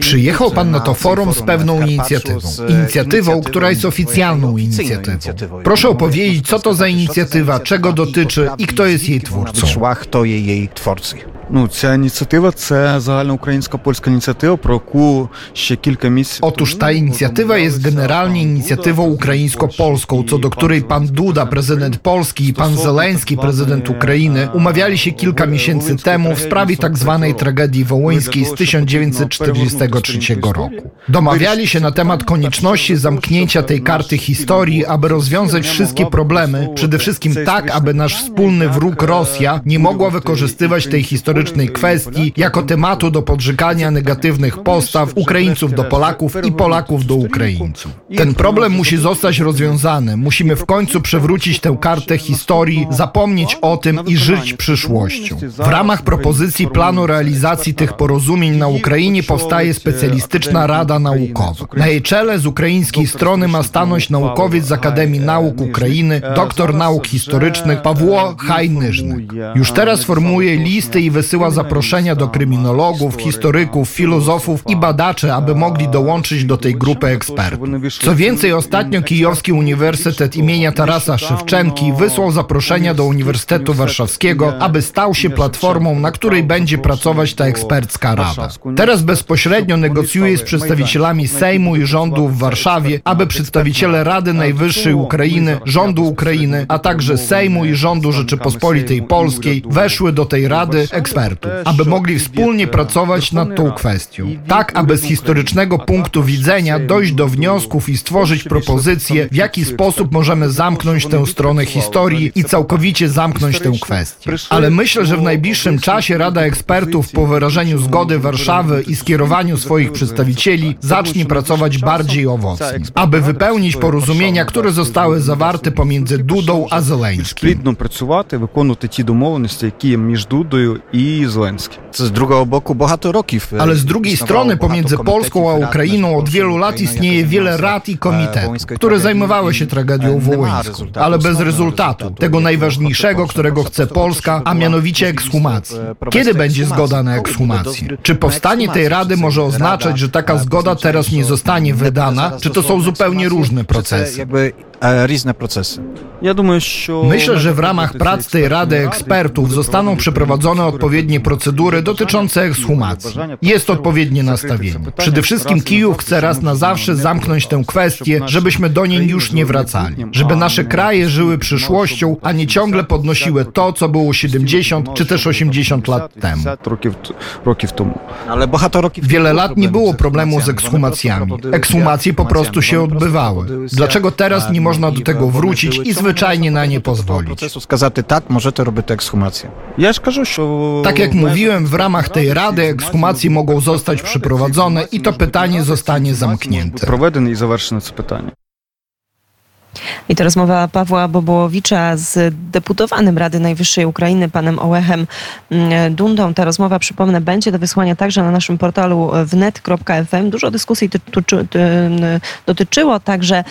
Przyjechał pan na to forum z pewną inicjatywą. Inicjatywą, która jest oficjalną inicjatywą. Proszę opowiedzieć, co to za inicjatywa, czego dotyczy i kto jest jej twórcą. Szłach to jej twórcy. Ну, ця ініціатива це загальноукраїнська польська ініціатива, про яку ще кілька місяців. Otóż ta inicjatywa jest generalnie inicjatywą ukraińsko-polską, co do której pan Duda, prezydent Polski i pan Zeleński, prezydent Ukrainy, umawiali się kilka miesięcy temu w sprawie tak zwanej tragedii wołyńskiej z 1943 roku. Domawiali się na temat konieczności zamknięcia tej karty historii, aby rozwiązać wszystkie problemy, przede wszystkim tak, aby nasz wspólny wróg Rosja nie mogła wykorzystywać tej historycznej kwestii jako tematu do podżygania negatywnych postaw Ukraińców do Polaków i Polaków do Ukraińców. Ten problem musi zostać rozwiązany. Musimy w końcu przewrócić tę kartę historii, zapomnieć o tym i żyć przyszłością. W ramach propozycji planu realizacji tych porozumień na Ukrainie powstaje specjalistyczna Rada Naukowa. Na jej czele z ukraińskiej strony ma stanąć naukowiec z Akademii Nauk Ukrainy, doktor nauk historycznych Pawło Hajnyżny. Już teraz formuje listy i wysyła zaproszenia do kryminologów, historyków, filozofów i badaczy, aby mogli dołączyć do tej grupy ekspertów. Co więcej, ostatnio Kijowski Uniwersytet imienia Tarasa Szewczenki wysłał zaproszenia do Uniwersytetu Warszawskiego, aby stał się platformą, na której będzie pracować ta ekspercka rada. Teraz bezpośrednio negocjuje z przedstawicielami Sejmu i rządu w Warszawie, aby przedstawiciele Rady Najwyższej Ukrainy, rządu Ukrainy, a także Sejmu i rządu Rzeczypospolitej Polskiej weszły do tej rady ekspertów, aby mogli wspólnie pracować nad tą kwestią. Tak, aby z historycznego punktu widzenia dojść do wniosków i stworzyć propozycje, w jaki sposób możemy zamknąć tę stronę historii i całkowicie zamknąć tę kwestię. Ale myślę, że w najbliższym czasie Rada Ekspertów po wyrażeniu zgody Warszawy i skierowaniu swoich przedstawicieli zacznie pracować bardziej owocnie, aby wypełnić porozumienia, które zostały zawarte pomiędzy Dudą a Zeleńskim. Плідно працювати, виконувати ті домовленості, які є між Дудою і i Złęcki. Z drugiego boku bohatoroki. W, Ale z drugiej strony pomiędzy Polską a Ukrainą od wielu lat istnieje wiele rad i komitetów, które zajmowały się tragedią wołyńską. Ale bez rezultatu, tego najważniejszego, którego chce Polska, a mianowicie ekshumacji. Kiedy będzie zgoda na ekshumację? Czy powstanie tej rady może oznaczać, że taka zgoda teraz nie zostanie wydana? Czy to są zupełnie różne procesy? Jakby e, різні процеси. Я думаю, що Myślę, że w ramach prac tej Rady Ekspertów zostaną przeprowadzone odpowiednie procedury dotyczące ekshumacji. Jest odpowiednie nastawienie. Przede wszystkim Kijów chce raz na zawsze zamknąć tę kwestię, żebyśmy do niej już nie wracali. Żeby nasze kraje żyły przyszłością, a nie ciągle podnosiły to, co było 70 czy też 80 lat temu. 50 років, т- років тому. Ale багато років Wiele lat nie było problemu z ekshumacjami. Ekshumacje po prostu się odbywały. Dlaczego teraz nie można do tego wrócić i zwyczajnie na nie pozwolić? Процесу сказати так, можете робити ексхумацію. Я ж кажу, що Tak jak mówiłem, w ramach tej rady ekshumacje mogą zostać przeprowadzone i to pytanie zostanie zamknięte. проведене і завершено це питання. I to rozmowa Pawła Bobołowicza z deputowanym Rady Najwyższej Ukrainy, panem Ołechem mm, Dundą. Ta rozmowa, przypomnę, będzie do wysłania także na naszym portalu wnet.fm. Dużo dyskusji tyczy, ty, dotyczyło także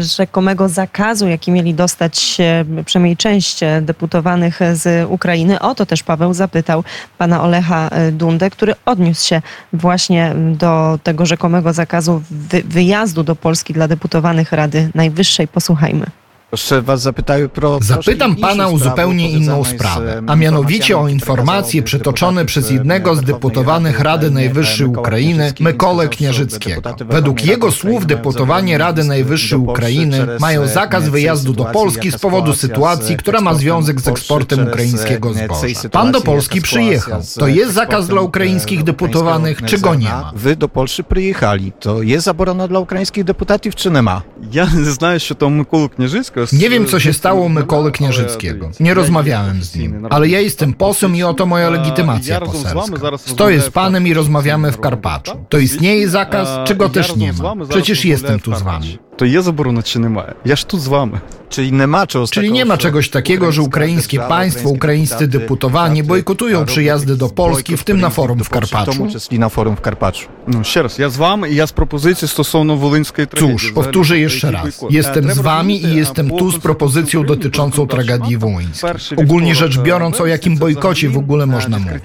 rzekomego zakazu, jaki mieli dostać e, przynajmniej część deputowanych z Ukrainy. O to też Paweł zapytał pana Olecha e, Dundę, który odniósł się właśnie do tego rzekomego zakazu wy, wyjazdu do Polski dla deputowanych Rady Najwyższej. Posłuchajmy. Jeszcze was zapytаю pro... Zapytam pana o zupełnie inną sprawę, a mianowicie o informacje przytoczone przez jednego z deputowanych Rady Najwyższej Ukrainy, Mykolę Kniarzyckiego. Według jego słów deputowanie Rady Najwyższej Ukrainy mają zakaz wyjazdu do Polski z powodu sytuacji, która ma związek z eksportem ukraińskiego zboża. Pan do Polski przyjechał. To jest zakaz dla ukraińskich deputowanych, czy go nie ma? Ви до Польщі приїхали. То є заборона для українських депутатів чи нема? Я не знаю, що там Микола Княжицького. nie wiem, co się stało u Mykoły Kniarzyckiego. Nie rozmawiałem z nim. Ale ja jestem posłem i oto moja legitymacja poselska. Stoję z panem i rozmawiamy w Karpaczu. To istnieje zakaz, czy go też nie ma? Przecież jestem tu z wami То є заборона чи немає? Я ж тут з вами. Czyli nie ma czegoś Czyli takiego, nie ma że czegoś takiego, że ukraińskie держава, państwo, ukraińscy deputowani bojkotują przyjazdy do Polski, w tym na forum w W тому Karpaczu? числі на форум в Карпачу. Ну ще раз, я з вами і я з пропозицією стосовно Волинської трагедії. Cóż, powtórzę jeszcze raz. Jestem z wami i jestem tu z propozycją dotyczącą tragedii wołyńskiej. Ogólnie rzecz biorąc, o jakim bojkocie w ogóle można mówić?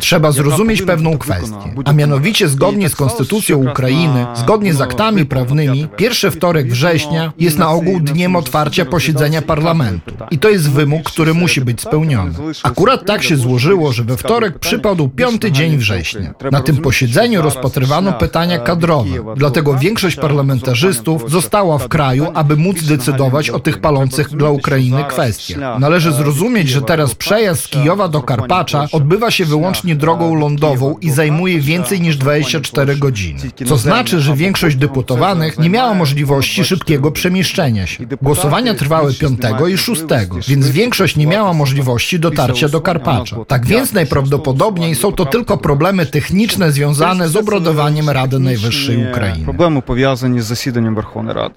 Trzeba zrozumieć pewną kwestię, a mianowicie zgodnie z konstytucją Ukrainy, zgodnie z aktami prawnymi, pierwszy wtorek września jest na ogół dniem otwarcia posiedzenia parlamentu. I to jest wymóg, który musi być spełniony. Akurat tak się złożyło, że we wtorek przypadł piąty dzień września. Na tym posiedzeniu rozpatrywano pytania kadrowe, dlatego większość parlamentarzystów została w kraju, aby móc decydować o tych palących dla Ukrainy kwestiach. Należy zrozumieć, że teraz przejazd z Kijowa do Karpacza odbywa się wyłącznie drogą lądową i zajmuje więcej niż 24 godziny. Co znaczy, że większość deputowanych nie miała możliwości możliwości szybkiego przemieszczenia się. Głosowania trwały 5 i 6, więc większość nie miała możliwości dotarcia do Karpacza. Tak więc najprawdopodobniej są to tylko problemy techniczne związane z obradowaniem Rady Najwyższej Ukrainy. Problemy powiązane z zasiedaniem Werchownej Rady.